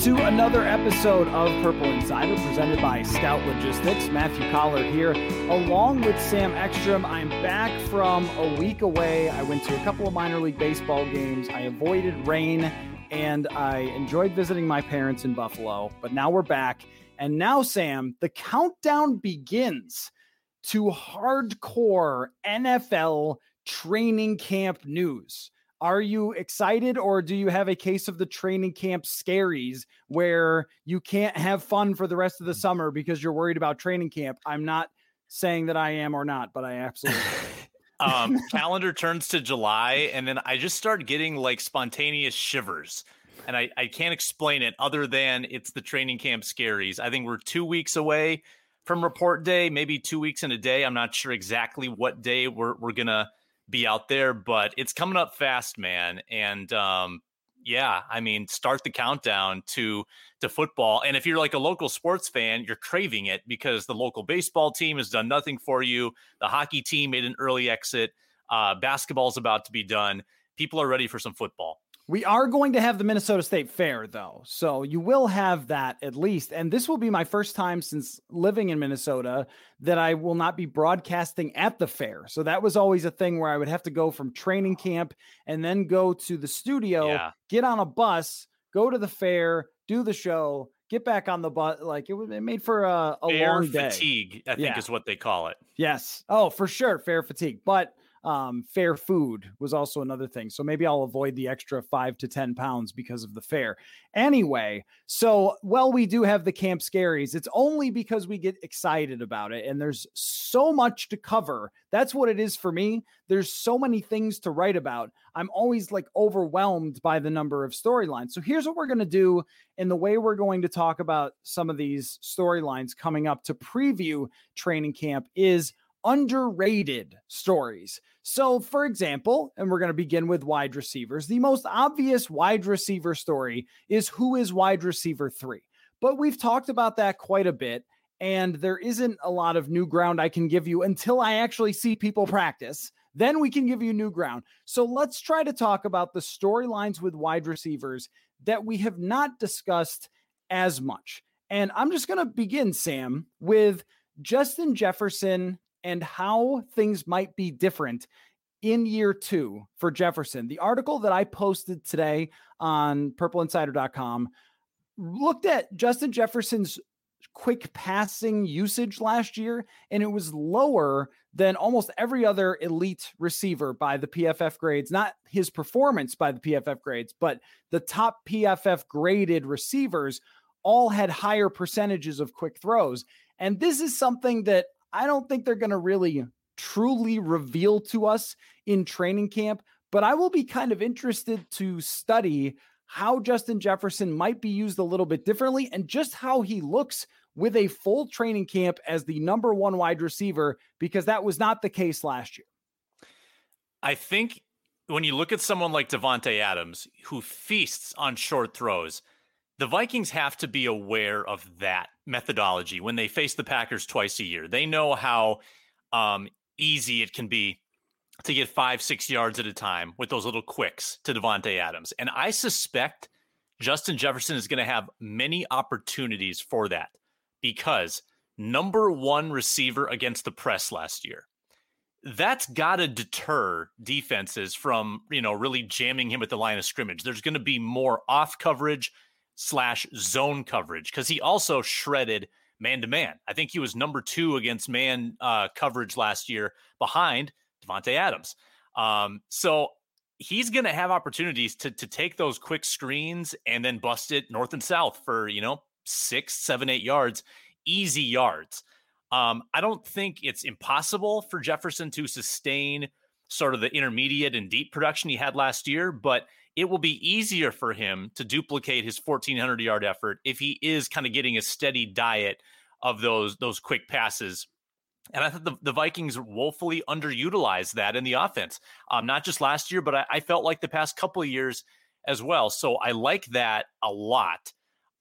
To another episode of Purple Insider presented by Scout Logistics. Matthew Coller here, along with Sam Ekstrom. I'm back from a week away. I went to a couple of minor league baseball games. I avoided rain and I enjoyed visiting my parents in Buffalo. But now we're back. And now, Sam, the countdown begins to hardcore NFL training camp news. Are you excited or do you have a case of the training camp scaries where you can't have fun for the rest of the summer because you're worried about training camp? I'm not saying that I am or not, but I absolutely um, calendar turns to July, and then I just start getting like spontaneous shivers. And I, I can't explain it other than it's the training camp scaries. I think we're two weeks away from report day, maybe two weeks in a day. I'm not sure exactly what day we're, we're going to be out there, but it's coming up fast, man. And um, yeah, I mean, start the countdown to to football. And if you're like a local sports fan, you're craving it because the local baseball team has done nothing for you. The hockey team made an early exit. Uh, basketball's about to be done. People are ready for some football. We are going to have the Minnesota State Fair, though. So you will have that at least. And this will be my first time since living in Minnesota that I will not be broadcasting at the fair. So that was always a thing where I would have to go from training camp and then go to the studio, Yeah. get on a bus, go to the fair, do the show, get back on the bus. Like it was it made for a, a Fair long day. fatigue, I think, Yeah. is what they call it. Yes. Oh, for sure. Fair fatigue. But um, fair food was also another thing. So maybe I'll avoid the extra five to 10 pounds because of the fair. Anyway, so while we do have the camp scaries, it's only because we get excited about it. And there's so much to cover. That's what it is for me. There's so many things to write about. I'm always like overwhelmed by the number of storylines. So here's what we're going to do. And the way we're going to talk about some of these storylines coming up to preview training camp is underrated stories. So, for example, and we're going to begin with wide receivers, the most obvious wide receiver story is who is wide receiver three. But we've talked about that quite a bit. And there isn't a lot of new ground I can give you until I actually see people practice. Then we can give you new ground. So let's try to talk about the storylines with wide receivers that we have not discussed as much. And I'm just going to begin, Sam, with Justin Jefferson and how things might be different in year two for Jefferson. The article that I posted today on purpleinsider.com looked at Justin Jefferson's quick passing usage last year, and it was lower than almost every other elite receiver by the PFF grades. Not his performance by the PFF grades, but the top PFF graded receivers all had higher percentages of quick throws. And this is something that I don't think they're going to really truly reveal to us in training camp, but I will be kind of interested to study how Justin Jefferson might be used a little bit differently and just how he looks with a full training camp as the number one wide receiver, because that was not the case last year. I think when you look at someone like Davante Adams, who feasts on short throws, the Vikings have to be aware of that methodology when they face the Packers twice a year. They know how um, easy it can be to get five, six yards at a time with those little quicks to Davante Adams. And I suspect Justin Jefferson is going to have many opportunities for that because number one receiver against the press last year. That's got to deter defenses from, you know, really jamming him at the line of scrimmage. There's going to be more off coverage slash zone coverage because he also shredded man to man. I think he was number two against man uh, coverage last year behind Davante Adams. Um, so he's going to have opportunities to to take those quick screens and then bust it north and south for you know six, seven, eight yards, easy yards. Um, I don't think it's impossible for Jefferson to sustain sort of the intermediate and deep production he had last year, but it will be easier for him to duplicate his 1400 yard effort if he is kind of getting a steady diet of those those quick passes. And I thought the, the Vikings woefully underutilized that in the offense, um, not just last year, but I, I felt like the past couple of years as well. So I like that a lot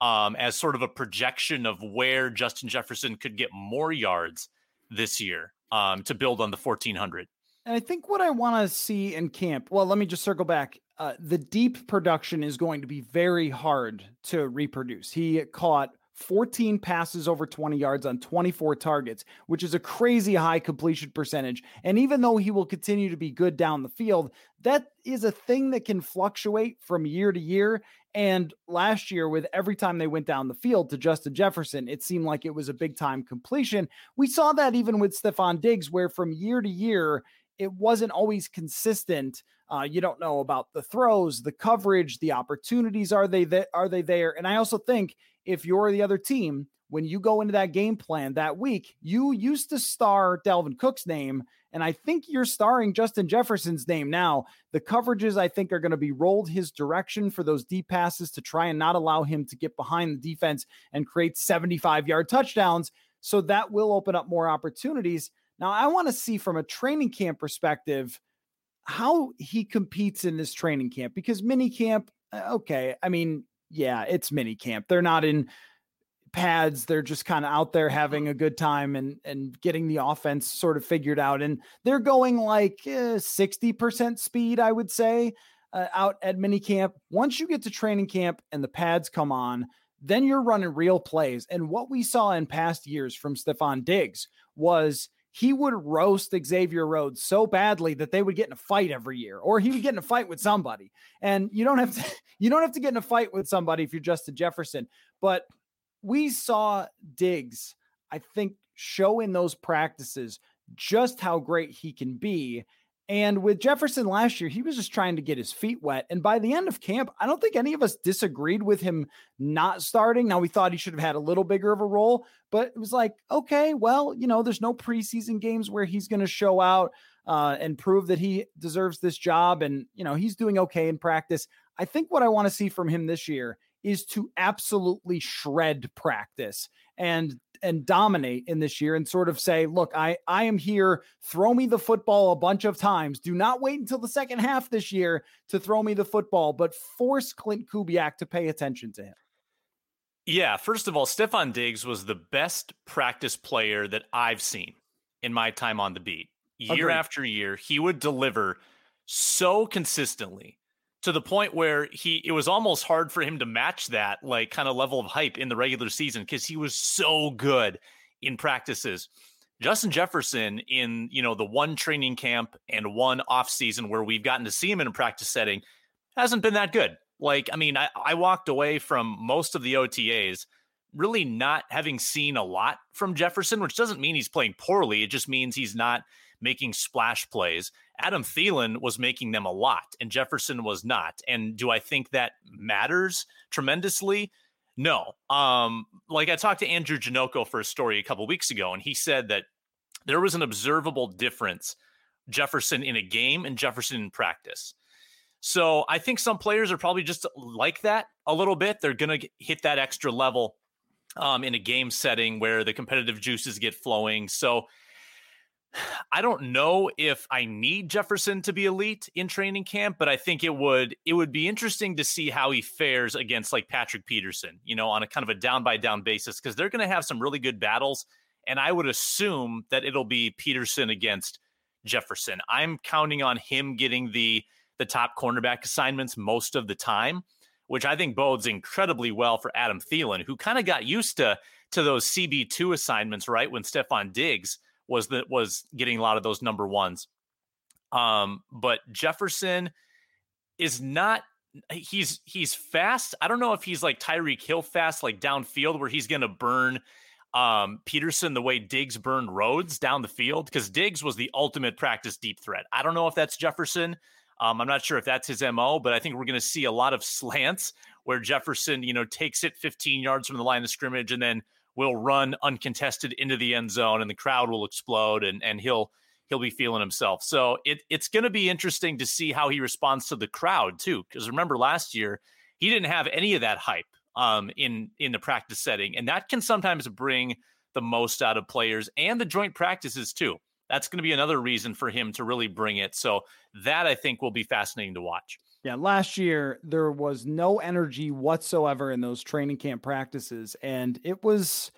um, as sort of a projection of where Justin Jefferson could get more yards this year um, to build on the 1400. And I think what I want to see in camp, well, let me just circle back. Uh, the deep production is going to be very hard to reproduce. He caught 14 passes over 20 yards on 24 targets, which is a crazy high completion percentage. And even though he will continue to be good down the field, that is a thing that can fluctuate from year to year. And last year, with every time they went down the field to Justin Jefferson, it seemed like it was a big time completion. We saw that even with Stefon Diggs, where from year to year, it wasn't always consistent. Uh, you don't know about the throws, the coverage, the opportunities. Are they that are they there? And I also think if you're the other team, when you go into that game plan that week, you used to star Dalvin Cook's name, and I think you're starring Justin Jefferson's name now. The coverages, I think, are going to be rolled his direction for those deep passes to try and not allow him to get behind the defense and create 75 yard touchdowns. So that will open up more opportunities. Now, I want to see from a training camp perspective how he competes in this training camp because mini camp, uh, okay, I mean, yeah, it's mini camp. They're not in pads. They're just kind of out there having a good time and and getting the offense sort of figured out. And they're going like eh, sixty percent speed, I would say, uh, out at mini camp. Once you get to training camp and the pads come on, then you're running real plays. And what we saw in past years from Stefon Diggs was he would roast Xavier Rhodes so badly that they would get in a fight every year, or he would get in a fight with somebody. And you don't have to you don't have to get in a fight with somebody if you're Justin Jefferson. But we saw Diggs, I think, show in those practices just how great he can be. And with Jefferson last year, he was just trying to get his feet wet. And by the end of camp, I don't think any of us disagreed with him not starting. Now, we thought he should have had a little bigger of a role, but it was like, okay, well, you know, there's no preseason games where he's going to show out uh, and prove that he deserves this job. And, you know, he's doing okay in practice. I think what I want to see from him this year is to absolutely shred practice and and dominate in this year and sort of say, look, I I am here. Throw me the football a bunch of times. Do not wait until the second half this year to throw me the football, but force Klint Kubiak to pay attention to him. Yeah, first of all, Stefon Diggs was the best practice player that I've seen in my time on the beat. Year Agreed. after year, he would deliver so consistently to the point where he it was almost hard for him to match that like kind of level of hype in the regular season because he was so good in practices. Justin Jefferson in you know the one training camp and one off season where we've gotten to see him in a practice setting hasn't been that good. Like I mean I, I walked away from most of the OTAs really not having seen a lot from Jefferson, which doesn't mean he's playing poorly. It just means he's not making splash plays. Adam Thielen was making them a lot, and Jefferson was not. And do I think that matters tremendously? No. Um, like I talked to Andrew Janocko for a story a couple weeks ago, and he said that there was an observable difference Jefferson in a game and Jefferson in practice. So I think some players are probably just like that a little bit. They're going to hit that extra level um, in a game setting where the competitive juices get flowing. So I don't know if I need Jefferson to be elite in training camp, but I think it would it would be interesting to see how he fares against like Patrick Peterson, you know, on a kind of a down by down basis because they're going to have some really good battles and I would assume that it'll be Peterson against Jefferson. I'm counting on him getting the the top cornerback assignments most of the time, which I think bodes incredibly well for Adam Thielen, who kind of got used to to those CB2 assignments, right? When Stefon Diggs was that was getting a lot of those number ones. Um, but Jefferson is not he's he's fast. I don't know if he's like Tyreek Hill fast, like downfield, where he's gonna burn um, Peterson the way Diggs burned Rhodes down the field, because Diggs was the ultimate practice deep threat. I don't know if that's Jefferson. Um, I'm not sure if that's his MO, but I think we're going to see a lot of slants where Jefferson, you know, takes it 15 yards from the line of scrimmage and then will run uncontested into the end zone and the crowd will explode and and he'll he'll be feeling himself. So it, it's going to be interesting to see how he responds to the crowd too. Because remember last year he didn't have any of that hype um, in in the practice setting, and that can sometimes bring the most out of players and the joint practices too. That's going to be another reason for him to really bring it. So that I think will be fascinating to watch. Yeah, last year there was no energy whatsoever in those training camp practices, and it was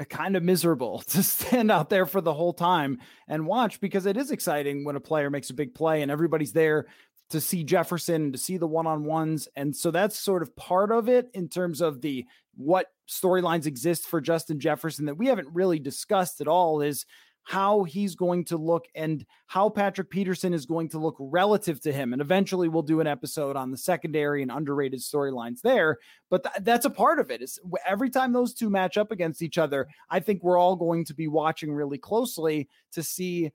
uh, kind of miserable to stand out there for the whole time and watch because it is exciting when a player makes a big play and everybody's there to see Jefferson and to see the one-on-ones and so that's sort of part of it in terms of the what storylines exist for Justin Jefferson that we haven't really discussed at all is how he's going to look and how Patrick Peterson is going to look relative to him. And eventually we'll do an episode on the secondary and underrated storylines there. But th- that's a part of it. Is every time those two match up against each other, I think we're all going to be watching really closely to see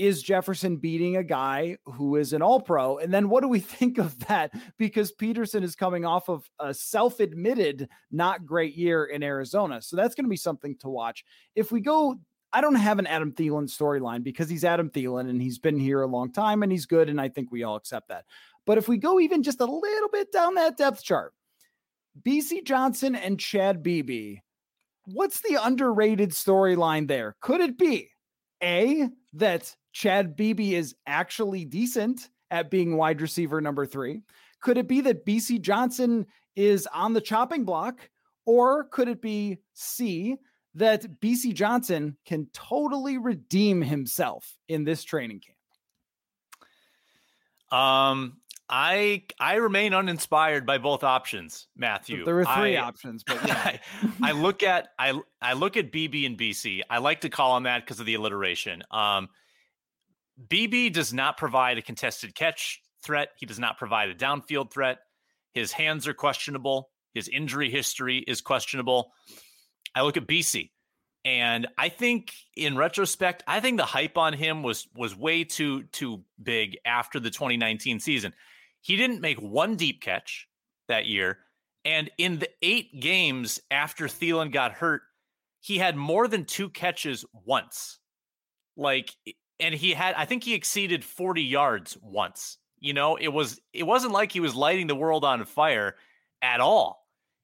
is Jefferson beating a guy who is an all pro? And then what do we think of that? Because Peterson is coming off of a self admitted not great year in Arizona. So that's going to be something to watch. If we go I don't have an Adam Thielen storyline because he's Adam Thielen and he's been here a long time and he's good. And I think we all accept that. But if we go even just a little bit down that depth chart, BC Johnson and Chad Beebe, what's the underrated storyline there? Could it be A, that Chad Beebe is actually decent at being wide receiver number three? Could it be that BC Johnson is on the chopping block? Or could it be C, that BC Johnson can totally redeem himself in this training camp? Um, I I remain uninspired by both options, Matthew. There were three I, options, but yeah. I, I, look at I I look at Beebe and BC. I like to call on that because of the alliteration. Um, Beebe does not provide a contested catch threat. He does not provide a downfield threat. His hands are questionable. His injury history is questionable. I look at BC and I think in retrospect, I think the hype on him was was way too too big after the 2019 season. He didn't make one deep catch that year, and in the eight games after Thielen got hurt, he had more than two catches once. Like, and he had I think he exceeded 40 yards once. You know, it was it wasn't like he was lighting the world on fire at all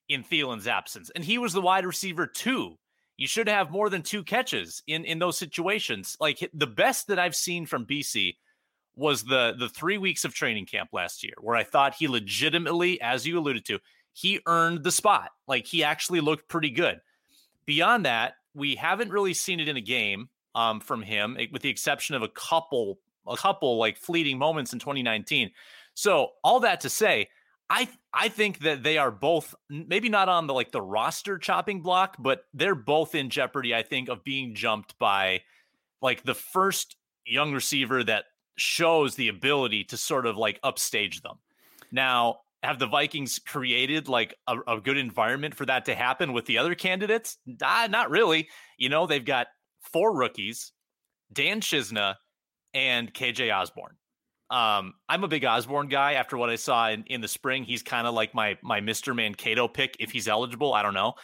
in Thielen's absence. And he was the wide receiver too. You should have more than two catches in in those situations. Like the best that I've seen from BC was the the 3 weeks of training camp last year where I thought he legitimately as you alluded to, he earned the spot. Like he actually looked pretty good. Beyond that, we haven't really seen it in a game um, from him with the exception of a couple a couple like fleeting moments in 2019. So, all that to say, I I think that they are both maybe not on the like the roster chopping block, but they're both in jeopardy. I think of being jumped by like the first young receiver that shows the ability to sort of like upstage them. Now, have the Vikings created like a, a good environment for that to happen with the other candidates? Ah, not really. You know, they've got four rookies, Dan Chisena and KJ Osborn. Um, I'm a big Osborn guy after what I saw in, in the spring. He's kind of like my my Mr. Mankato pick if he's eligible. I don't know.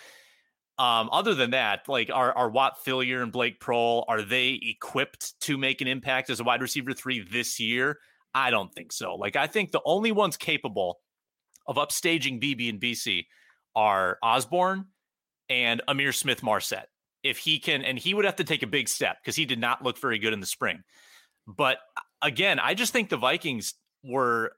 Um, other than that, like are are Whop Philyor and Blake Proehl, are they equipped to make an impact as a wide receiver three this year? I don't think so. Like I think the only ones capable of upstaging Beebe and BC are Osborn and Ihmir Smith Marsette. If he can, and he would have to take a big step because he did not look very good in the spring. But again, I just think the Vikings were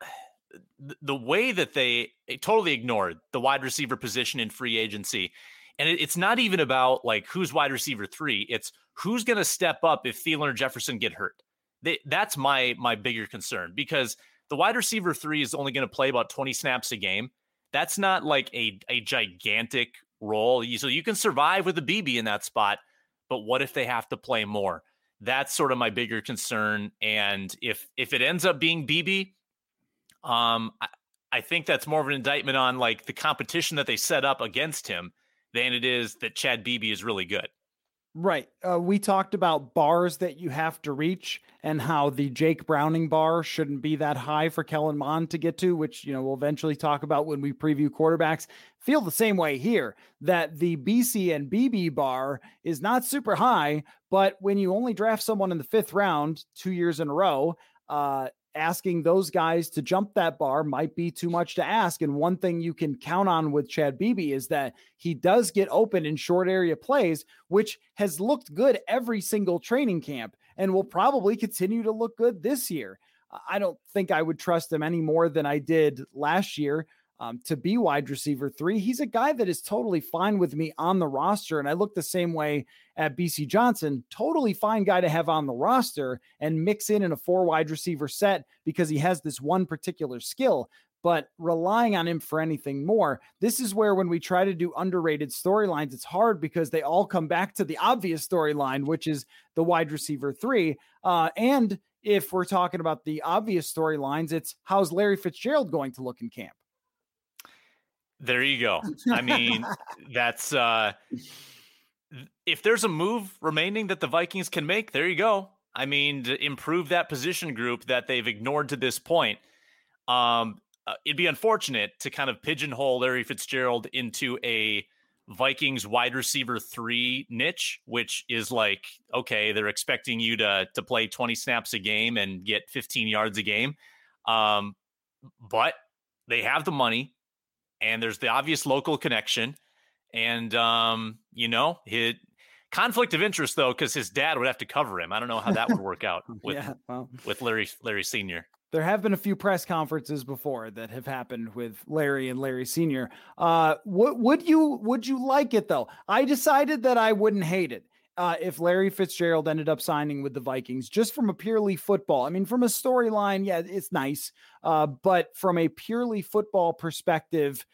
the way that they totally ignored the wide receiver position in free agency. And it's not even about like who's wide receiver three. It's who's going to step up if Thielen or Jefferson get hurt. They, that's my my bigger concern because the wide receiver three is only going to play about 20 snaps a game. That's not like a, a gigantic role. So you can survive with a Beebe in that spot. But what if they have to play more? That's sort of my bigger concern. And if if it ends up being Beebe, um, I, I think that's more of an indictment on like the competition that they set up against him than it is that Chad Beebe is really good. Right. Uh, we talked about bars that you have to reach and how the Jake Browning bar shouldn't be that high for Kellen Mond to get to, which, you know, we'll eventually talk about when we preview quarterbacks. Feel the same way here that the BC and Beebe bar is not super high, but when you only draft someone in the fifth round two years in a row, uh, asking those guys to jump that bar might be too much to ask. And one thing you can count on with Chad Beebe is that he does get open in short area plays, which has looked good every single training camp and will probably continue to look good this year. I don't think I would trust him any more than I did last year um, to be wide receiver three. He's a guy that is totally fine with me on the roster. And I look the same way at BC Johnson. Totally fine guy to have on the roster and mix in in a four wide receiver set because he has this one particular skill. But relying on him for anything more, this is where when we try to do underrated storylines, it's hard because they all come back to the obvious storyline, which is the wide receiver three. Uh, and if we're talking about the obvious storylines, it's how's Larry Fitzgerald going to look in camp? There you go. I mean, that's uh if there's a move remaining that the Vikings can make, there you go. I mean, to improve that position group that they've ignored to this point. Um uh, it'd be unfortunate to kind of pigeonhole Larry Fitzgerald into a Vikings wide receiver 3 niche, which is like, okay, they're expecting you to to play 20 snaps a game and get 15 yards a game. Um but they have the money and there's the obvious local connection, and um, you know, it conflict of interest though, because his dad would have to cover him. I don't know how that would work out with yeah, well, with Larry Larry Senior. There have been a few press conferences before that have happened with Larry and Larry Senior. Uh, what would you would you like it though? I decided that I wouldn't hate it uh, if Larry Fitzgerald ended up signing with the Vikings, just from a purely football. I mean, from a storyline, yeah, it's nice. Uh, but from a purely football perspective,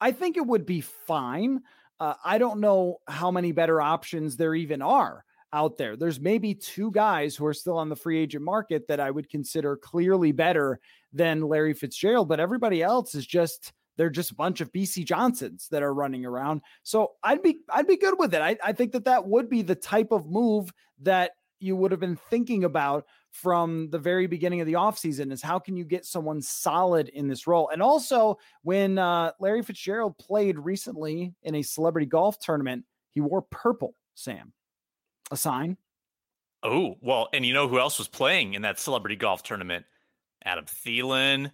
I think it would be fine. Uh, I don't know how many better options there even are out there. There's maybe two guys who are still on the free agent market that I would consider clearly better than Larry Fitzgerald, but everybody else is just they're just a bunch of BC Johnsons that are running around. So I'd be I'd be good with it. I, I think that that would be the type of move that you would have been thinking about from the very beginning of the offseason is how can you get someone solid in this role? And also when uh, Larry Fitzgerald played recently in a celebrity golf tournament, he wore purple, Sam. A sign. Oh, well, and you know who else was playing in that celebrity golf tournament? Adam Thielen,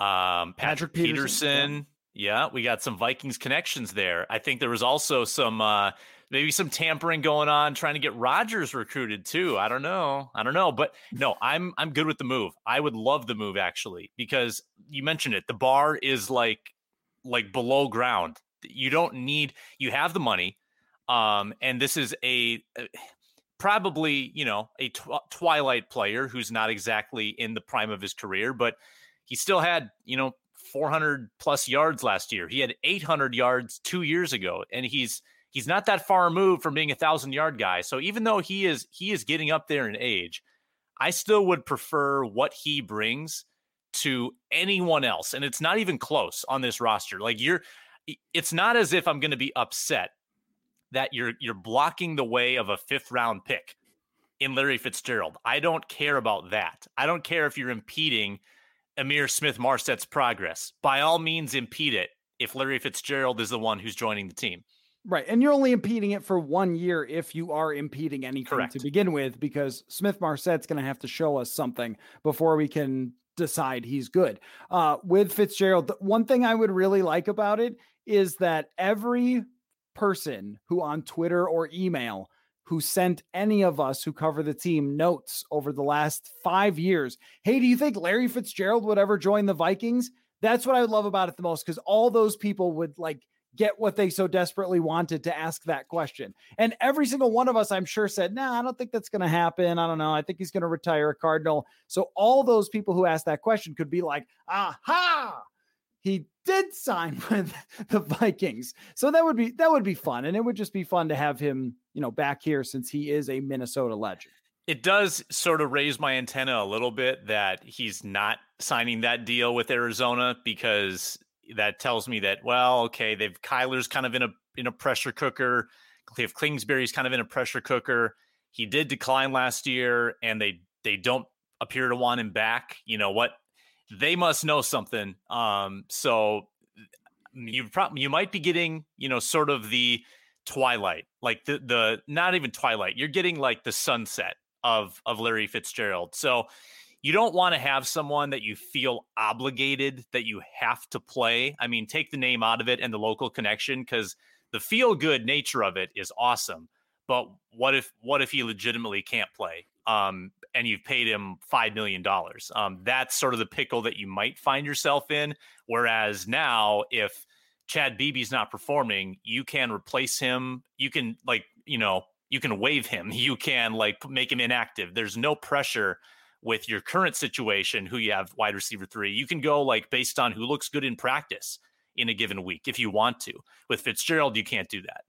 um, Patrick, Patrick Peterson. Peterson. Yeah. yeah. we got some Vikings connections there. I think there was also some uh, maybe some tampering going on, trying to get Rodgers recruited too. I don't know. I don't know, but no, I'm I'm good with the move. I would love the move actually because you mentioned it. The bar is like like below ground. You don't need. You have the money, um, and this is a. a probably you know a tw- twilight player who's not exactly in the prime of his career but he still had, you know, 400 plus yards last year. He had 800 yards two years ago, and he's he's not that far removed from being a thousand yard guy. So even though he is he is getting up there in age, I still would prefer what he brings to anyone else, and it's not even close on this roster. Like you're, it's not as if I'm going to be upset that you're you're blocking the way of a fifth round pick in Larry Fitzgerald. I don't care about that. I don't care if you're impeding Ihmir Smith Marsette's progress. By all means, impede it if Larry Fitzgerald is the one who's joining the team. Right. And you're only impeding it for one year if you are impeding anything Correct. to begin with, because Smith Marsette's going to have to show us something before we can decide he's good. Uh, with Fitzgerald, one thing I would really like about it is that every person who on Twitter or email who sent any of us who cover the team notes over the last five years. Hey, do you think Larry Fitzgerald would ever join the Vikings? That's what I would love about it the most because all those people would like get what they so desperately wanted to ask that question. And every single one of us, I'm sure, said, nah, I don't think that's going to happen. I don't know. I think he's going to retire a Cardinal. So all those people who asked that question could be like, aha, he did sign with the Vikings. So that would be that would be fun and it would just be fun to have him, you know, back here since he is a Minnesota legend. It does sort of raise my antenna a little bit that he's not signing that deal with Arizona because that tells me that well, okay, they've Kyler's kind of in a in a pressure cooker. Kliff Kingsbury's kind of in a pressure cooker. He did decline last year, and they they don't appear to want him back. You know what? They must know something. Um, so you probably you might be getting you know sort of the twilight, like the the not even twilight. You're getting like the sunset of of Larry Fitzgerald. So you don't want to have someone that you feel obligated that you have to play. I mean, take the name out of it and the local connection because the feel good nature of it is awesome. But what if what if he legitimately can't play? Um, and you've paid him five million dollars. Um, that's sort of the pickle that you might find yourself in. Whereas now, if Chad Beebe's not performing, you can replace him. You can like you know you can waive him. You can like make him inactive. There's no pressure with your current situation, who you have wide receiver three. You can go like based on who looks good in practice in a given week if you want to. With Fitzgerald, you can't do that.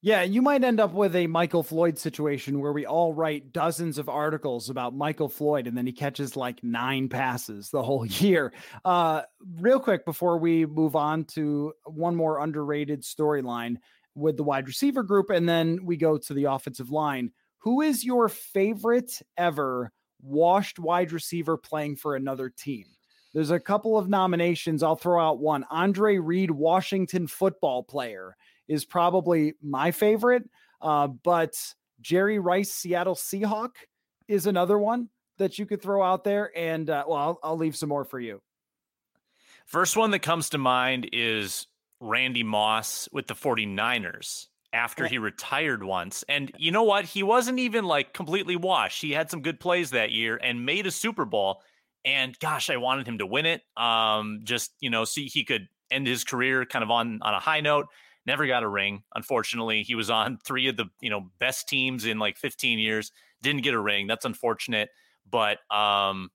Yeah, you might end up with a Michael Floyd situation where we all write dozens of articles about Michael Floyd and then he catches like nine passes the whole year. Uh, real quick before we move on to one more underrated storyline with the wide receiver group, and then we go to the offensive line. Who is your favorite ever washed wide receiver playing for another team? There's a couple of nominations. I'll throw out one. Andre Reed, Washington football player is probably my favorite. Uh, but Jerry Rice, Seattle Seahawk, is another one that you could throw out there. And uh, well, I'll, I'll leave some more for you. First one that comes to mind is Randy Moss with the 49ers after he retired once. And you know what? He wasn't even like completely washed. He had some good plays that year and made a Super Bowl. And gosh, I wanted him to win it. Um, just, you know, see he could end his career kind of on on a high note never got a ring. Unfortunately, he was on three of the you know best teams in like 15 years. Didn't get a ring. That's unfortunate. But um,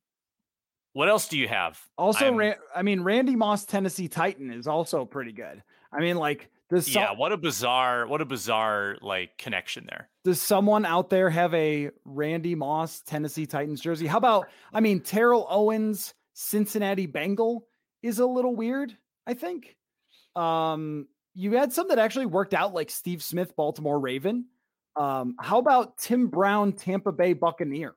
what else do you have? Also, Ran- I mean, Randy Moss, Tennessee Titan is also pretty good. I mean, like, does some- yeah, what a bizarre, what a bizarre like connection there. Does someone out there have a Randy Moss Tennessee Titans jersey? How about, I mean, Terrell Owens, Cincinnati Bengal is a little weird. I think. Um, you had some that actually worked out, like Steve Smith, Baltimore Raven. Um, how about Tim Brown, Tampa Bay Buccaneer?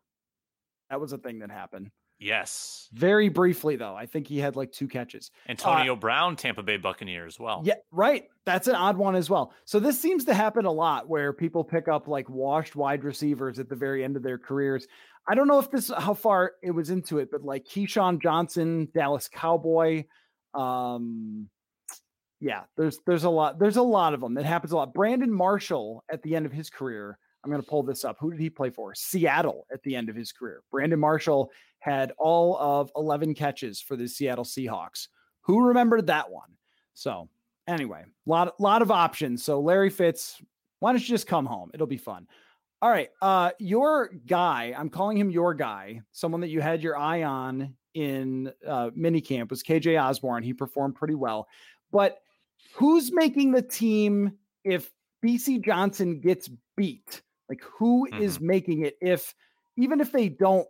That was a thing that happened. Yes. Very briefly, though. I think he had like two catches. Antonio uh, Brown, Tampa Bay Buccaneer as well. Yeah, right. That's an odd one as well. So this seems to happen a lot where people pick up like washed wide receivers at the very end of their careers. I don't know if this how far it was into it, but like Keyshawn Johnson, Dallas Cowboy, um, yeah, there's there's a lot there's a lot of them that happens a lot. Brandon Marshall at the end of his career, I'm going to pull this up. Who did he play for? Seattle at the end of his career. Brandon Marshall had all of 11 catches for the Seattle Seahawks. Who remembered that one? So anyway, lot lot of options. So Larry Fitz, why don't you just come home? It'll be fun. All right, uh, your guy. I'm calling him your guy. Someone that you had your eye on in uh, minicamp was KJ Osborn. He performed pretty well, but who's making the team if BC Johnson gets beat? Like who mm-hmm. is making it if even if they don't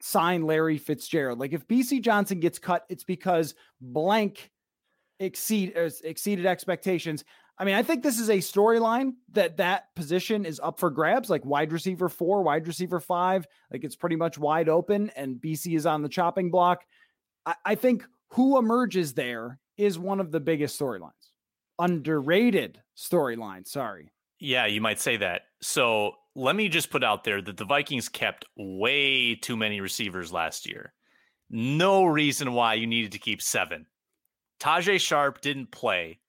sign Larry Fitzgerald? Like if BC Johnson gets cut, it's because blank exceed uh, exceeded expectations. I mean, I think this is a storyline that that position is up for grabs, like wide receiver four, wide receiver five. Like it's pretty much wide open, and BC is on the chopping block. I, I think who emerges there is one of the biggest storylines underrated storyline. Sorry. Yeah, you might say that. So let me just put out there that the Vikings kept way too many receivers last year. No reason why you needed to keep seven. Tajae Sharpe didn't play.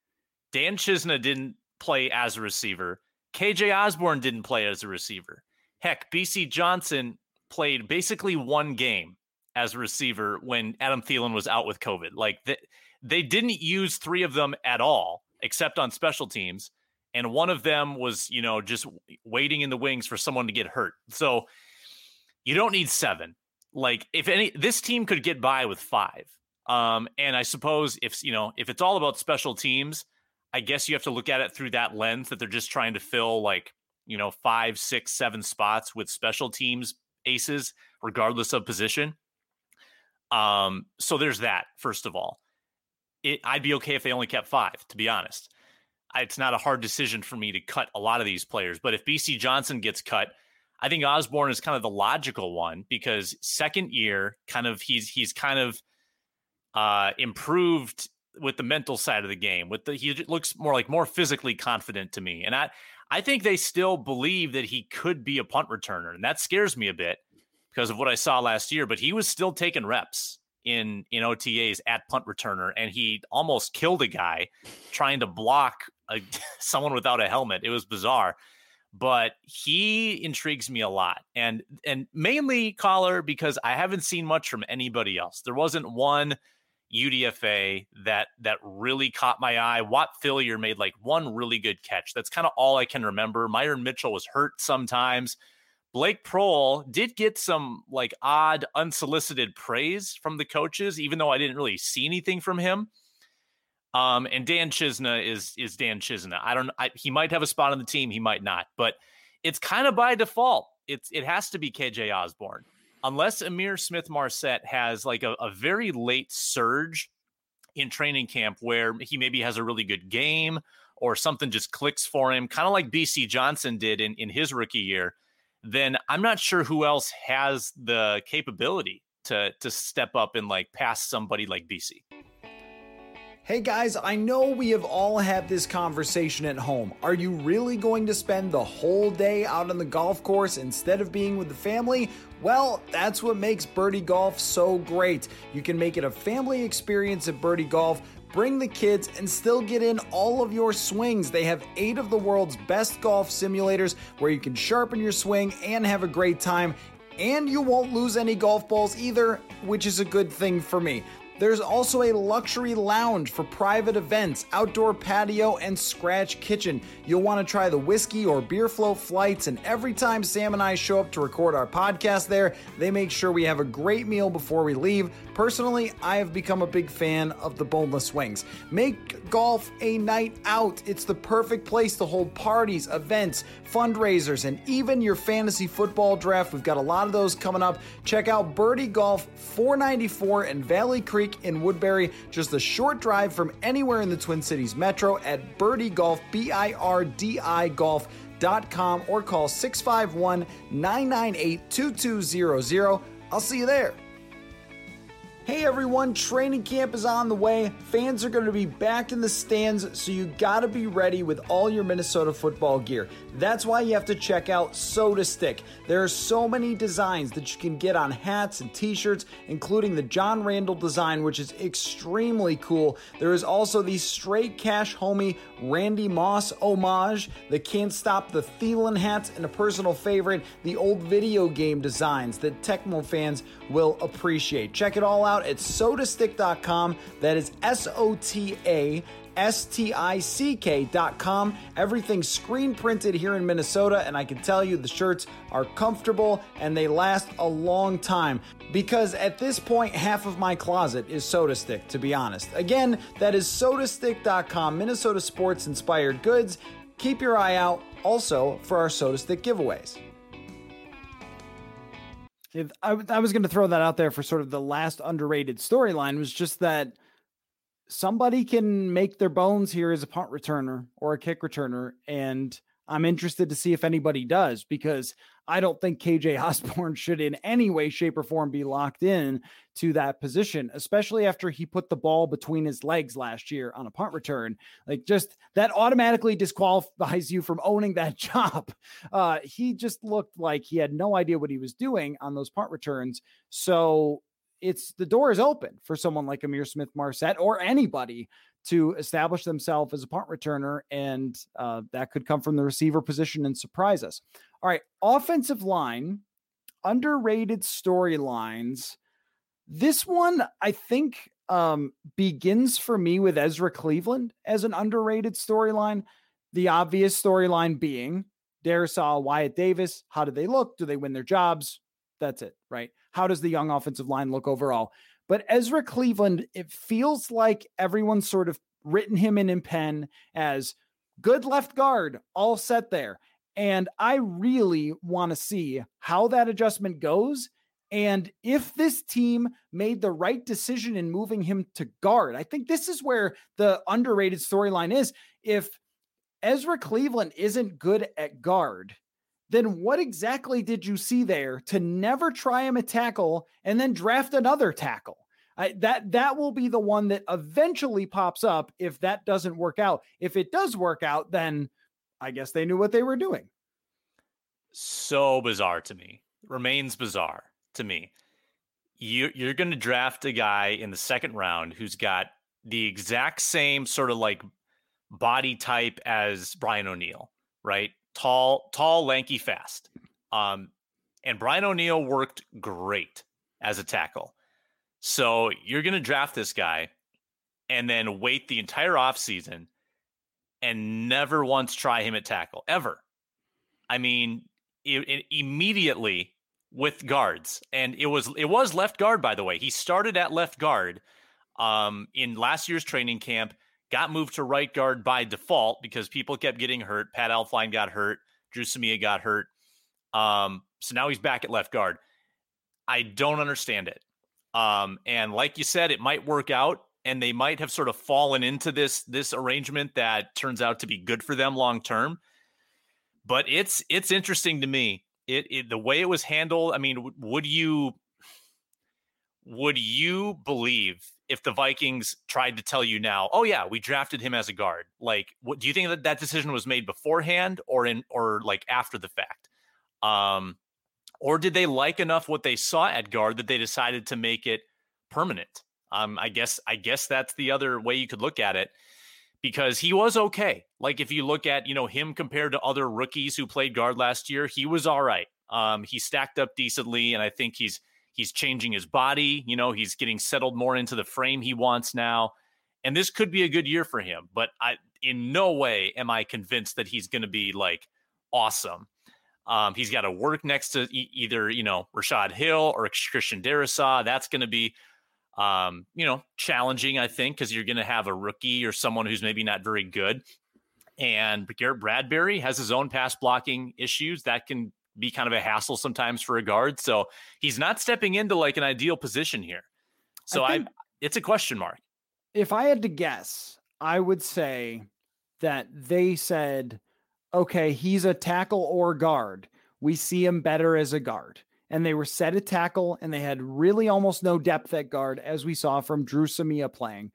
Dan Chisena didn't play as a receiver. KJ Osborn didn't play as a receiver. Heck, BC Johnson played basically one game as a receiver when Adam Thielen was out with COVID. Like they, they didn't use three of them at all except on special teams. And one of them was, you know, just waiting in the wings for someone to get hurt. So you don't need seven. Like if any, this team could get by with five. Um, and I suppose if you know if it's all about special teams, I guess you have to look at it through that lens that they're just trying to fill like you know five, six, seven spots with special teams aces, regardless of position. Um, so there's that first of all it, I'd be okay if they only kept five, to be honest. it's not a hard decision for me to cut a lot of these players. But if BC Johnson gets cut, I think Osborn is kind of the logical one because second year, kind of he's he's kind of uh, improved with the mental side of the game. With the he looks more like more physically confident to me, and I I think they still believe that he could be a punt returner, and that scares me a bit because of what I saw last year. But he was still taking reps in in OTAs at punt returner, and he almost killed a guy trying to block a, someone without a helmet. It was bizarre, but he intrigues me a lot, and and mainly Coller because I haven't seen much from anybody else. There wasn't one UDFA that that really caught my eye. Whop Philyor made like one really good catch. That's kind of all I can remember. Myron Mitchell was hurt sometimes. Blake Proehl did get some like odd unsolicited praise from the coaches, even though I didn't really see anything from him. Um, and Dan Chisena is is Dan Chisena. I don't. I, he might have a spot on the team. He might not. But it's kind of by default. It's it has to be KJ Osborn, unless Ihmir Smith Marsette has like a, a very late surge in training camp where he maybe has a really good game or something just clicks for him, kind of like BC Johnson did in in his rookie year then I'm not sure who else has the capability to to step up and like pass somebody like BC. Hey guys, I know we have all had this conversation at home. Are you really going to spend the whole day out on the golf course instead of being with the family? Well, that's what makes Birdi Golf so great. You can make it a family experience at Birdi Golf Bring the kids and still get in all of your swings. They have eight of the world's best golf simulators where you can sharpen your swing and have a great time. And you won't lose any golf balls either, which is a good thing for me. There's also a luxury lounge for private events, outdoor patio, and scratch kitchen. You'll want to try the whiskey or beer float flights, and every time Sam and I show up to record our podcast there, they make sure we have a great meal before we leave. Personally, I have become a big fan of the boneless wings. Make golf a night out. It's the perfect place to hold parties, events, fundraisers, and even your fantasy football draft. We've got a lot of those coming up. Check out Birdi Golf 494 in Valley Creek in Woodbury, just a short drive from anywhere in the Twin Cities Metro at Birdi Golf, B I R D I Golf.com or call 651 998 2200. I'll see you there. Hey everyone, training camp is on the way. Fans are going to be back in the stands, so you got to be ready with all your Minnesota football gear. That's why you have to check out Sota Stick. There are so many designs that you can get on hats and t shirts, including the John Randle design, which is extremely cool. There is also the straight cash homie Randy Moss homage, the Can't Stop the Thielen hats, and a personal favorite, the old video game designs that Tecmo fans will appreciate. Check it all out at sotastick.com. That is S O T A S-T-I-C-K.com. Everything screen printed here in Minnesota, and I can tell you the shirts are comfortable and they last a long time because at this point, half of my closet is Sota Stick, to be honest. Again, that is sotastick.com, Minnesota sports inspired goods. Keep your eye out also for our Sota Stick giveaways. I, I was going to throw that out there for sort of the last underrated storyline was just that somebody can make their bones here as a punt returner or a kick returner. And I'm interested to see if anybody does because I don't think KJ Osborn should in any way, shape, or form be locked in to that position, especially after he put the ball between his legs last year on a punt return. Like, just that automatically disqualifies you from owning that job. Uh, he just looked like he had no idea what he was doing on those punt returns. So it's the door is open for someone like Ihmir Smith Marsette or anybody to establish themselves as a punt returner, and uh, that could come from the receiver position and surprise us. All right, offensive line, underrated storylines. This one, I think, um, begins for me with Ezra Cleveland as an underrated storyline. The obvious storyline being Darrisaw, Wyatt Davis. How do they look? Do they win their jobs? That's it, right? How does the young offensive line look overall? But Ezra Cleveland, it feels like everyone's sort of written him in in pen as good left guard, all set there. And I really want to see how that adjustment goes. And if this team made the right decision in moving him to guard, I think this is where the underrated storyline is. If Ezra Cleveland isn't good at guard, then what exactly did you see there to never try him at tackle and then draft another tackle? I, that that will be the one that eventually pops up if that doesn't work out. If it does work out, then I guess they knew what they were doing. So bizarre to me. Remains bizarre to me. You you're going to draft a guy in the second round who's got the exact same sort of like body type as Brian O'Neill, right? Tall, tall, lanky, fast. Um, and Brian O'Neill worked great as a tackle. So you're going to draft this guy and then wait the entire offseason and never once try him at tackle ever. I mean, it, it immediately with guards, and it was it was left guard by the way. He started at left guard um, in last year's training camp, got moved to right guard by default because people kept getting hurt. Pat Elflein got hurt, Dru Samia got hurt, um, so now he's back at left guard. I don't understand it. Um, and like you said, it might work out and they might have sort of fallen into this this arrangement that turns out to be good for them long term. But it's it's interesting to me. It, it the way it was handled. I mean, would you would you believe if the Vikings tried to tell you now, oh yeah, we drafted him as a guard? Like, what do you think that that decision was made beforehand or in or like after the fact? Um, or did they like enough what they saw at guard that they decided to make it permanent? Um, I guess I guess that's the other way you could look at it because he was okay. Like if you look at you know him compared to other rookies who played guard last year, he was all right. Um, he stacked up decently, and I think he's he's changing his body. You know, he's getting settled more into the frame he wants now, and this could be a good year for him. But I, in no way, am I convinced that he's going to be like awesome. Um, he's got to work next to e- either you know Rashod Hill or Christian Darrisaw. That's going to be um, you know, challenging, I think, because you're going to have a rookie or someone who's maybe not very good. And Garrett Bradbury has his own pass blocking issues that can be kind of a hassle sometimes for a guard. So he's not stepping into like an ideal position here. So I, I it's a question mark. If I had to guess, I would say that they said, okay, he's a tackle or guard. We see him better as a guard and they were set at tackle and they had really almost no depth at guard, as we saw from Dru Samia playing.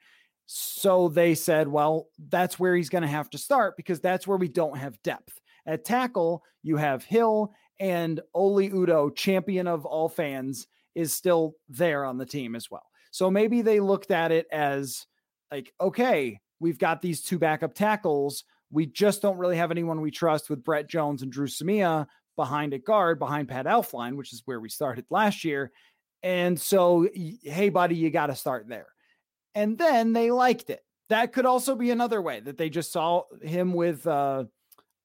So they said, well, that's where he's going to have to start because that's where we don't have depth. At tackle, you have Hill and Oli Udoh, champion of all fans, is still there on the team as well. So maybe they looked at it as like, okay, we've got these two backup tackles. We just don't really have anyone we trust with Brett Jones and Dru Samia, behind a guard behind Pat Elflein, which is where we started last year. And so, hey, buddy, you got to start there. And then they liked it. That could also be another way that they just saw him with uh,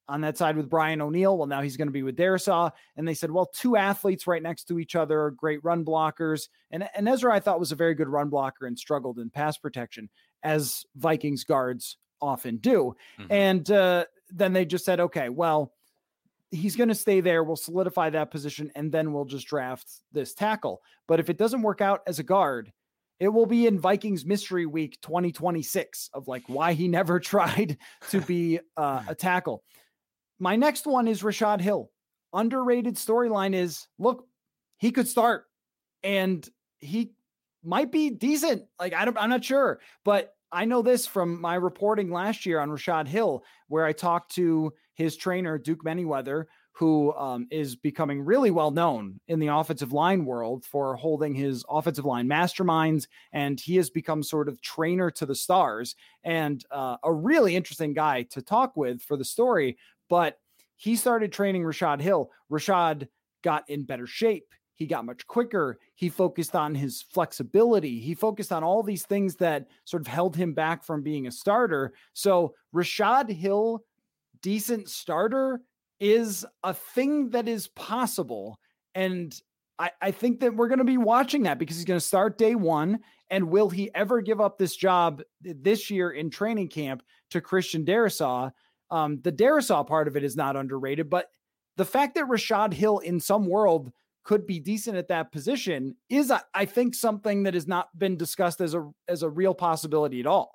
on that side with Brian O'Neill. Well, now he's going to be with Darrisaw. And they said, well, two athletes right next to each other are great run blockers. And, and Ezra, I thought, was a very good run blocker and struggled in pass protection, as Vikings guards often do. Mm-hmm. And uh, then they just said, okay, well, he's going to stay there. We'll solidify that position and then we'll just draft this tackle. But if it doesn't work out as a guard, it will be in Vikings Mystery Week 2026 of like why he never tried to be uh, a tackle. My next one is Rashod Hill. Underrated storyline is look, he could start and he might be decent. Like I don't, I'm not sure, but I know this from my reporting last year on Rashod Hill, where I talked to his trainer, Duke Manyweather, who um, is becoming really well known in the offensive line world for holding his offensive line masterminds. And he has become sort of trainer to the stars and uh, a really interesting guy to talk with for the story. But he started training Rashod Hill. Rashod got in better shape. He got much quicker. He focused on his flexibility. He focused on all these things that sort of held him back from being a starter. So, Rashod Hill, decent starter, is a thing that is possible. And I, I think that we're going to be watching that because he's going to start day one. And will he ever give up this job this year in training camp to Christian Darrisaw? Um, the Darrisaw part of it is not underrated, but the fact that Rashod Hill in some world could be decent at that position is I think something that has not been discussed as a as a real possibility at all.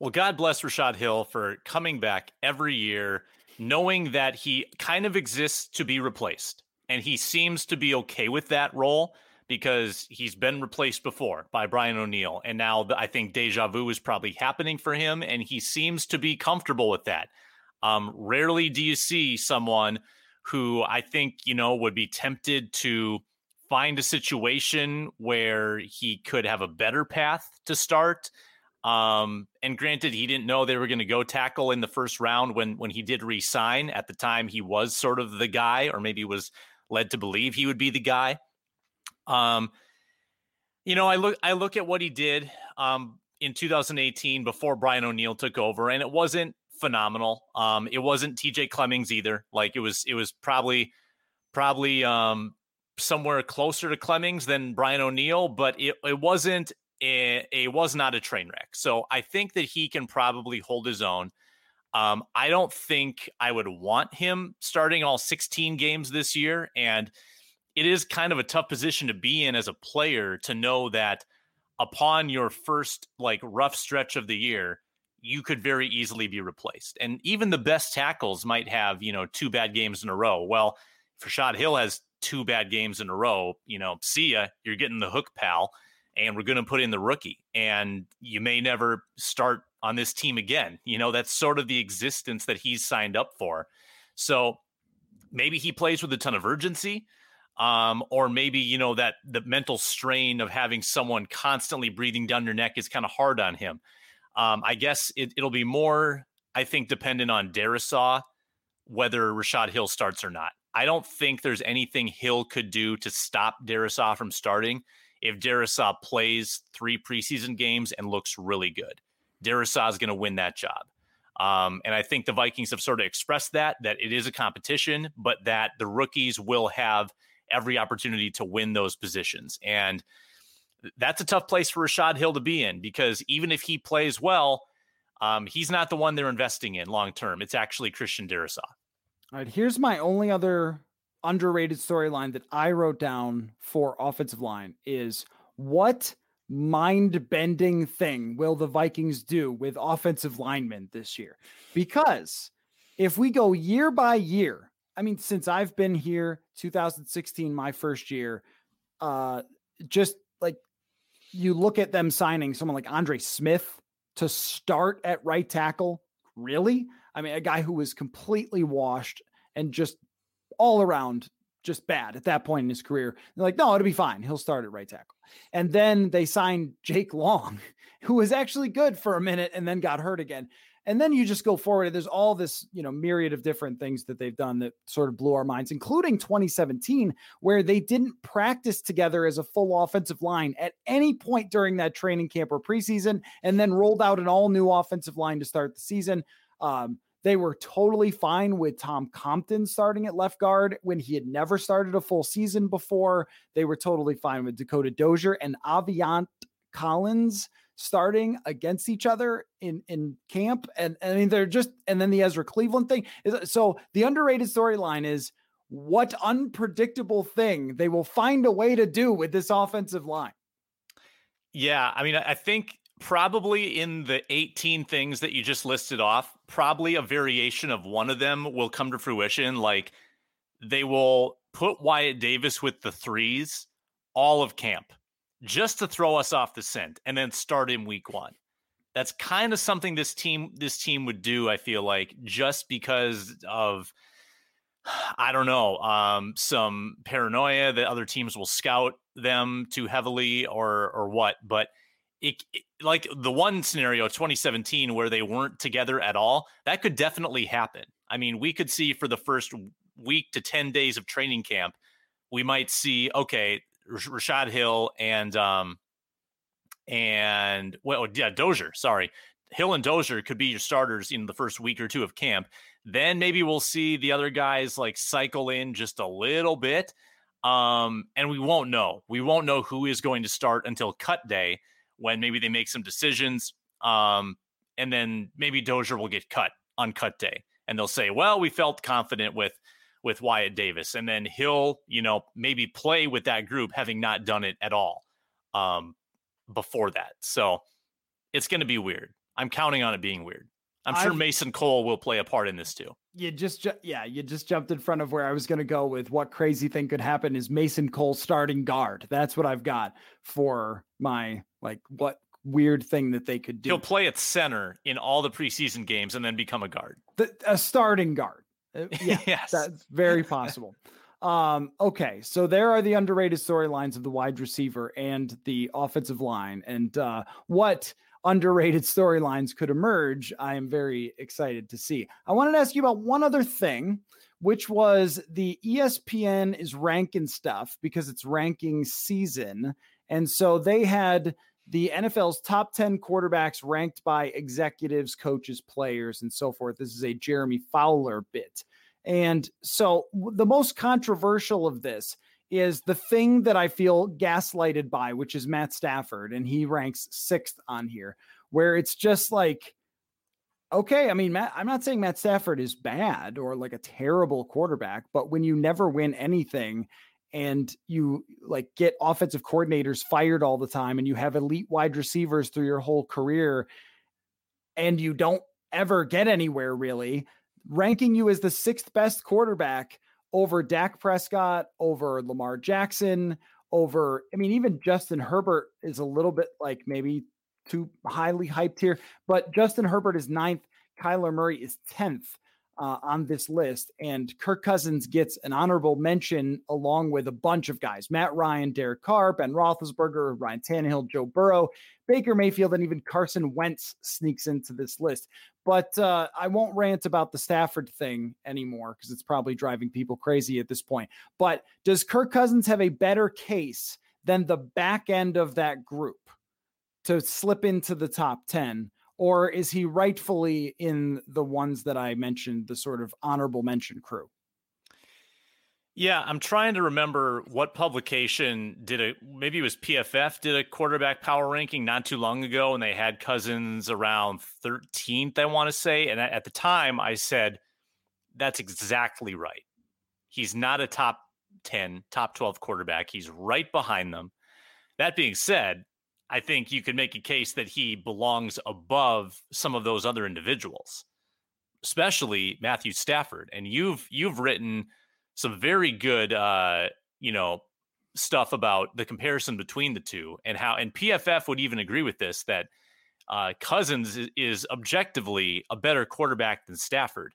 Well, God bless Rashod Hill for coming back every year, knowing that he kind of exists to be replaced. And he seems to be okay with that role because he's been replaced before by Brian O'Neill. And now I think deja vu is probably happening for him. And he seems to be comfortable with that. Um, rarely do you see someone who I think, you know, would be tempted to find a situation where he could have a better path to start. Um, and granted, he didn't know they were going to go tackle in the first round when when he did resign. At the time, he was sort of the guy, or maybe was led to believe he would be the guy. Um, you know, I look I look at what he did um, in 2018 before Brian O'Neill took over, and it wasn't phenomenal. Um, it wasn't TJ Clemmings either. Like it was, it was probably, probably um, somewhere closer to Clemmings than Brian O'Neill, but it, it wasn't. A, it was not a train wreck. So I think that he can probably hold his own. Um, I don't think I would want him starting all 16 games this year. And it is kind of a tough position to be in as a player to know that upon your first like rough stretch of the year, you could very easily be replaced. And even the best tackles might have, you know, two bad games in a row. Well, if Rashod Hill has two bad games in a row, you know, see ya, you're getting the hook, pal. And we're going to put in the rookie. And you may never start on this team again. You know, that's sort of the existence that he's signed up for. So maybe he plays with a ton of urgency. Um, or maybe, you know, that the mental strain of having someone constantly breathing down your neck is kind of hard on him. Um, I guess it, will be more, I think, dependent on Darrisaw whether Rashod Hill starts or not. I don't think there's anything Hill could do to stop Darrisaw from starting if Darrisaw plays three preseason games and looks really good. Darrisaw is going to win that job. Um, and I think the Vikings have sort of expressed that, that it is a competition, but that the rookies will have every opportunity to win those positions. And that's a tough place for Rashod Hill to be in because even if he plays well, um, he's not the one they're investing in long term. It's actually Christian Darrisaw. All right, here's my only other underrated storyline that I wrote down for offensive line is what mind bending thing will the Vikings do with offensive linemen this year? Because if we go year by year, I mean, since I've been here, 2016, my first year, uh, just like you look at them signing someone like Andre Smith to start at right tackle. Really? I mean, a guy who was completely washed and just all around just bad at that point in his career. They're like, no, it'll be fine. He'll start at right tackle. And then they signed Jake Long, who was actually good for a minute and then got hurt again. And then you just go forward. And there's all this, you know, myriad of different things that they've done that sort of blew our minds, including 2017, where they didn't practice together as a full offensive line at any point during that training camp or preseason, and then rolled out an all new offensive line to start the season. Um, they were totally fine with Tom Compton starting at left guard when he had never started a full season before. They were totally fine with Dakota Dozier and Aviante Collins starting against each other in in camp and, and I mean they're just and then the Ezra Cleveland thing is uh, so the underrated storyline is what unpredictable thing they will find a way to do with this offensive line. Yeah, I mean I think probably in the 18 things that you just listed off, probably a variation of one of them will come to fruition like they will put Wyatt Davis with the threes all of camp just to throw us off the scent and then start in week one. That's kind of something this team this team would do, I feel like, just because of I don't know, um, some paranoia that other teams will scout them too heavily or or what. But it, it, like the one scenario 2017 where they weren't together at all, that could definitely happen. I mean, we could see for the first week to 10 days of training camp, we might see, okay, Rashod Hill and um and well yeah Dozier sorry Hill and Dozier could be your starters in the first week or two of camp. Then maybe we'll see the other guys like cycle in just a little bit. Um, and we won't know. We won't know who is going to start until cut day when maybe they make some decisions. Um, and then maybe Dozier will get cut on cut day. And they'll say, well, we felt confident with with Wyatt Davis, and then he'll you know maybe play with that group, having not done it at all um, before that. So it's going to be weird. I'm counting on it being weird. I'm sure I've, Mason Cole will play a part in this too. You just, yeah, you just jumped in front of where I was going to go with what crazy thing could happen is Mason Cole starting guard. That's what I've got for my like what weird thing that they could do. He'll play at center in all the preseason games and then become a guard. The, a starting guard. Uh, yeah, yes. that's very possible. um, okay, so there are the underrated storylines of the wide receiver and the offensive line, and uh, what underrated storylines could emerge. I am very excited to see. I wanted to ask you about one other thing, which was the ESPN is ranking stuff because it's ranking season, and so they had the NFL's top 10 quarterbacks ranked by executives, coaches, players, and so forth. This is a Jeremy Fowler bit. And so the most controversial of this is the thing that I feel gaslighted by, which is Matt Stafford, and he ranks sixth on here, where it's just like, okay, I mean, Matt, I'm not saying Matt Stafford is bad or like a terrible quarterback, but when you never win anything and you like get offensive coordinators fired all the time and you have elite wide receivers through your whole career and you don't ever get anywhere really, ranking you as the sixth best quarterback over Dak Prescott, over Lamar Jackson, over, I mean, even Justin Herbert is a little bit like maybe too highly hyped here, but Justin Herbert is ninth. Kyler Murray is 10th uh, on this list. And Kirk Cousins gets an honorable mention along with a bunch of guys Matt Ryan, Derek Carr, Ben Roethlisberger, Ryan Tannehill, Joe Burrow, Baker Mayfield, and even Carson Wentz sneaks into this list. But uh, I won't rant about the Stafford thing anymore because it's probably driving people crazy at this point. But does Kirk Cousins have a better case than the back end of that group to slip into the top 10? Or is he rightfully in the ones that I mentioned, the sort of honorable mention crew? Yeah, I'm trying to remember what publication did a maybe it was PFF did a quarterback power ranking not too long ago, and they had Cousins around 13th, I want to say. And at the time, I said that's exactly right. He's not a top 10, top 12 quarterback. He's right behind them. That being said, I think you could make a case that he belongs above some of those other individuals, especially Matthew Stafford. And you've you've written some very good uh, you know, stuff about the comparison between the two and how and PFF would even agree with this that uh, Cousins is, objectively a better quarterback than Stafford.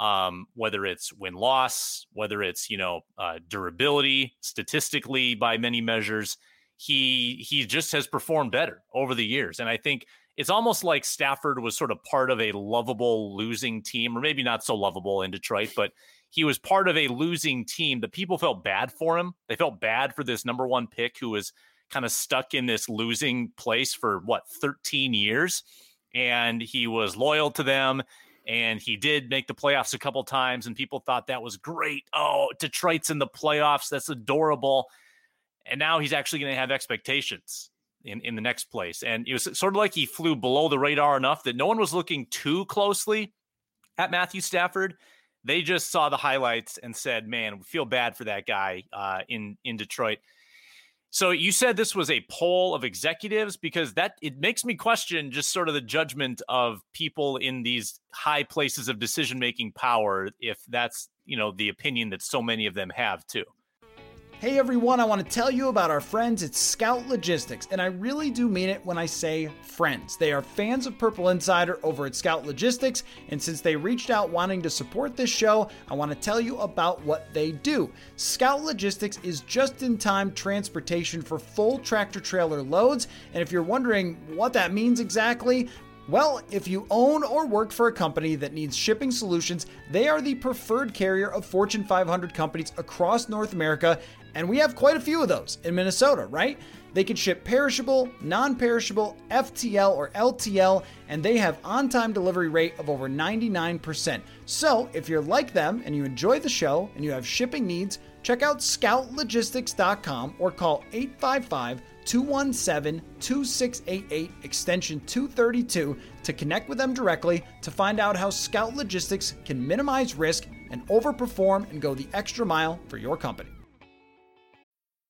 Um, whether it's win loss, whether it's you know uh, durability statistically by many measures, he he just has performed better over the years. And I think it's almost like Stafford was sort of part of a lovable losing team, or maybe not so lovable in Detroit, but he was part of a losing team The people felt bad for him. They felt bad for this number one pick who was kind of stuck in this losing place for what 13 years. And he was loyal to them. And he did make the playoffs a couple times, and people thought that was great. Oh, Detroit's in the playoffs. That's adorable and now he's actually going to have expectations in, in the next place. And it was sort of like he flew below the radar enough that no one was looking too closely at Matthew Stafford. They just saw the highlights and said, "Man, we feel bad for that guy uh, in in Detroit." So you said this was a poll of executives because that it makes me question just sort of the judgment of people in these high places of decision making power if that's you know the opinion that so many of them have too. Hey everyone, I want to tell you about our friends at Scout Logistics, and I really do mean it when I say friends. They are fans of Purple Insider over at Scout Logistics, and since they reached out wanting to support this show, I want to tell you about what they do. Scout Logistics is just in time transportation for full tractor trailer loads, and if you're wondering what that means exactly, well, if you own or work for a company that needs shipping solutions, they are the preferred carrier of Fortune 500 companies across North America and we have quite a few of those in Minnesota, right? They can ship perishable, non perishable, FTL, or LTL, and they have on time delivery rate of over 99%. So if you're like them and you enjoy the show and you have shipping needs, check out scoutlogistics.com or call 855 217 2688 extension 232 to connect with them directly to find out how Scout Logistics can minimize risk and overperform and go the extra mile for your company.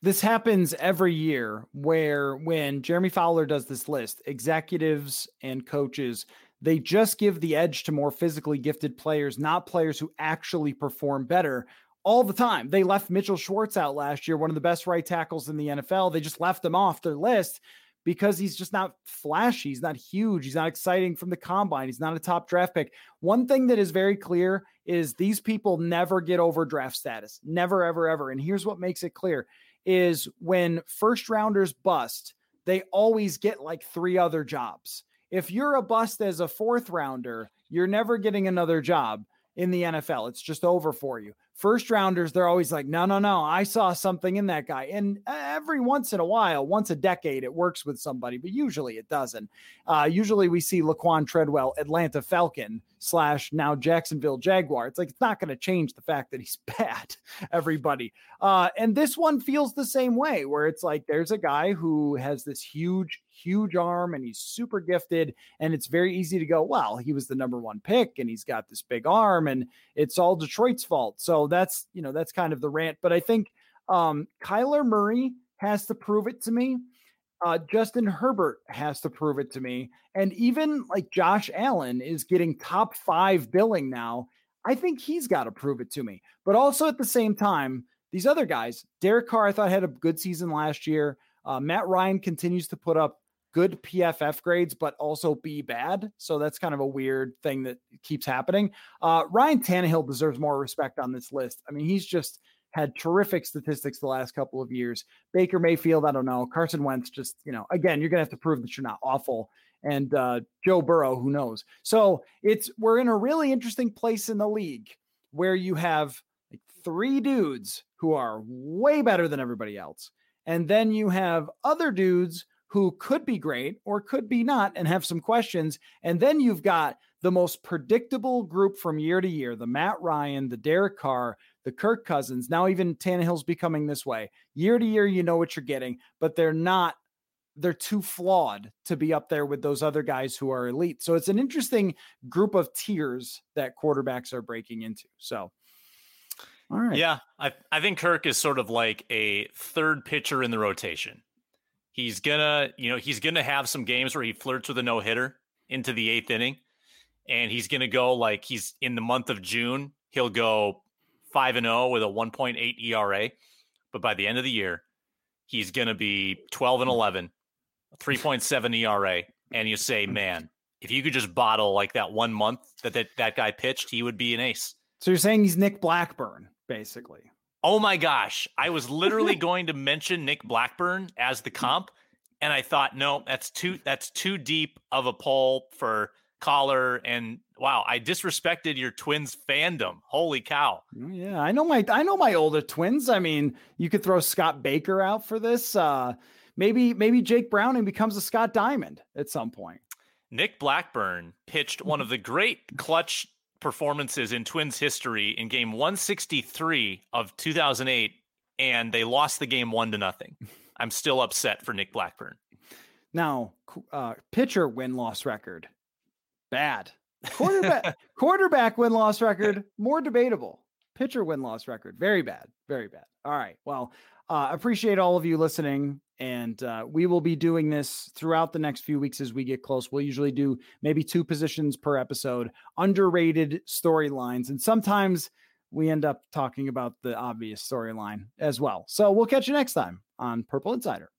This happens every year where when Jeremy Fowler does this list, executives and coaches, they just give the edge to more physically gifted players, not players who actually perform better all the time. They left Mitchell Schwartz out last year, one of the best right tackles in the NFL. They just left him off their list because he's just not flashy. He's not huge. He's not exciting from the combine. He's not a top draft pick. One thing that is very clear is these people never get over draft status. Never, ever, ever. And here's what makes it clear is when first rounders bust, they always get like three other jobs. If you're a bust as a fourth rounder, you're never getting another job in the NFL. It's just over for you first rounders, they're always like, no, no, no, I saw something in that guy. And every once in a while, once a decade, it works with somebody, but usually it doesn't. Uh, usually we see Laquan Treadwell, Atlanta Falcon slash now Jacksonville Jaguar. It's like, it's not going to change the fact that he's bad, everybody. Uh, and this one feels the same way, where it's like, there's a guy who has this huge, huge arm and he's super gifted. And it's very easy to go, well, he was the number one pick and he's got this big arm and it's all Detroit's fault. So that's, you know, that's kind of the rant. But I think um, Kyler Murray has to prove it to me. Uh, Justin Herbert has to prove it to me. And even like Josh Allen is getting top five billing now. I think he's got to prove it to me. But also at the same time, these other guys, Derek Carr, I thought had a good season last year. Uh, Matt Ryan continues to put up good PFF grades, but also be bad. So that's kind of a weird thing that keeps happening. Uh, Ryan Tannehill deserves more respect on this list. I mean, he's just had terrific statistics the last couple of years. Baker Mayfield, I don't know. Carson Wentz, just, you know, again, you're going to have to prove that you're not awful. And uh, Joe Burrow, who knows? So it's, we're in a really interesting place in the league where you have like three dudes who are way better than everybody else. And then you have other dudes who could be great or could be not and have some questions. And then you've got the most predictable group from year to year the Matt Ryan, the Derek Carr, the Kirk Cousins. Now, even Tannehill's becoming this way. Year to year, you know what you're getting, but they're not. They're too flawed to be up there with those other guys who are elite. So it's an interesting group of tiers that quarterbacks are breaking into. So, all right. Yeah. I, I think Kirk is sort of like a third pitcher in the rotation. He's gonna, you know, he's gonna have some games where he flirts with a no hitter into the eighth inning, and he's gonna go like he's in the month of June. He'll go five and zero oh with a one point eight ERA, but by the end of the year, he's gonna be twelve and 11, 3.7 ERA, and you say, man, if you could just bottle like that one month that that, that guy pitched, he would be an ace. So you're saying he's Nick Blackburn, basically. Oh my gosh. I was literally going to mention Nick Blackburn as the comp. And I thought, no, that's too that's too deep of a pull for Coller. And wow, I disrespected your twins fandom. Holy cow. Mm, yeah, I know my I know my older twins. I mean, you could throw Scott Baker out for this. Uh maybe maybe Jake Browning becomes a Scott Diamond at some point. Nick Blackburn pitched one of the great clutch performances in Twins history in game 163 of 2008, and they lost the game one to nothing. I'm still upset for Nick Blackburn. Now, uh, pitcher win loss record, bad. Quarterback quarterback win loss record, more debatable. Pitcher win loss record, very bad, very bad. All right. Well, uh, appreciate all of you listening. And uh, we will be doing this throughout the next few weeks as we get close. We'll usually do maybe two positions per episode, underrated storylines. And sometimes we end up talking about the obvious storyline as well. So we'll catch you next time on Purple Insider.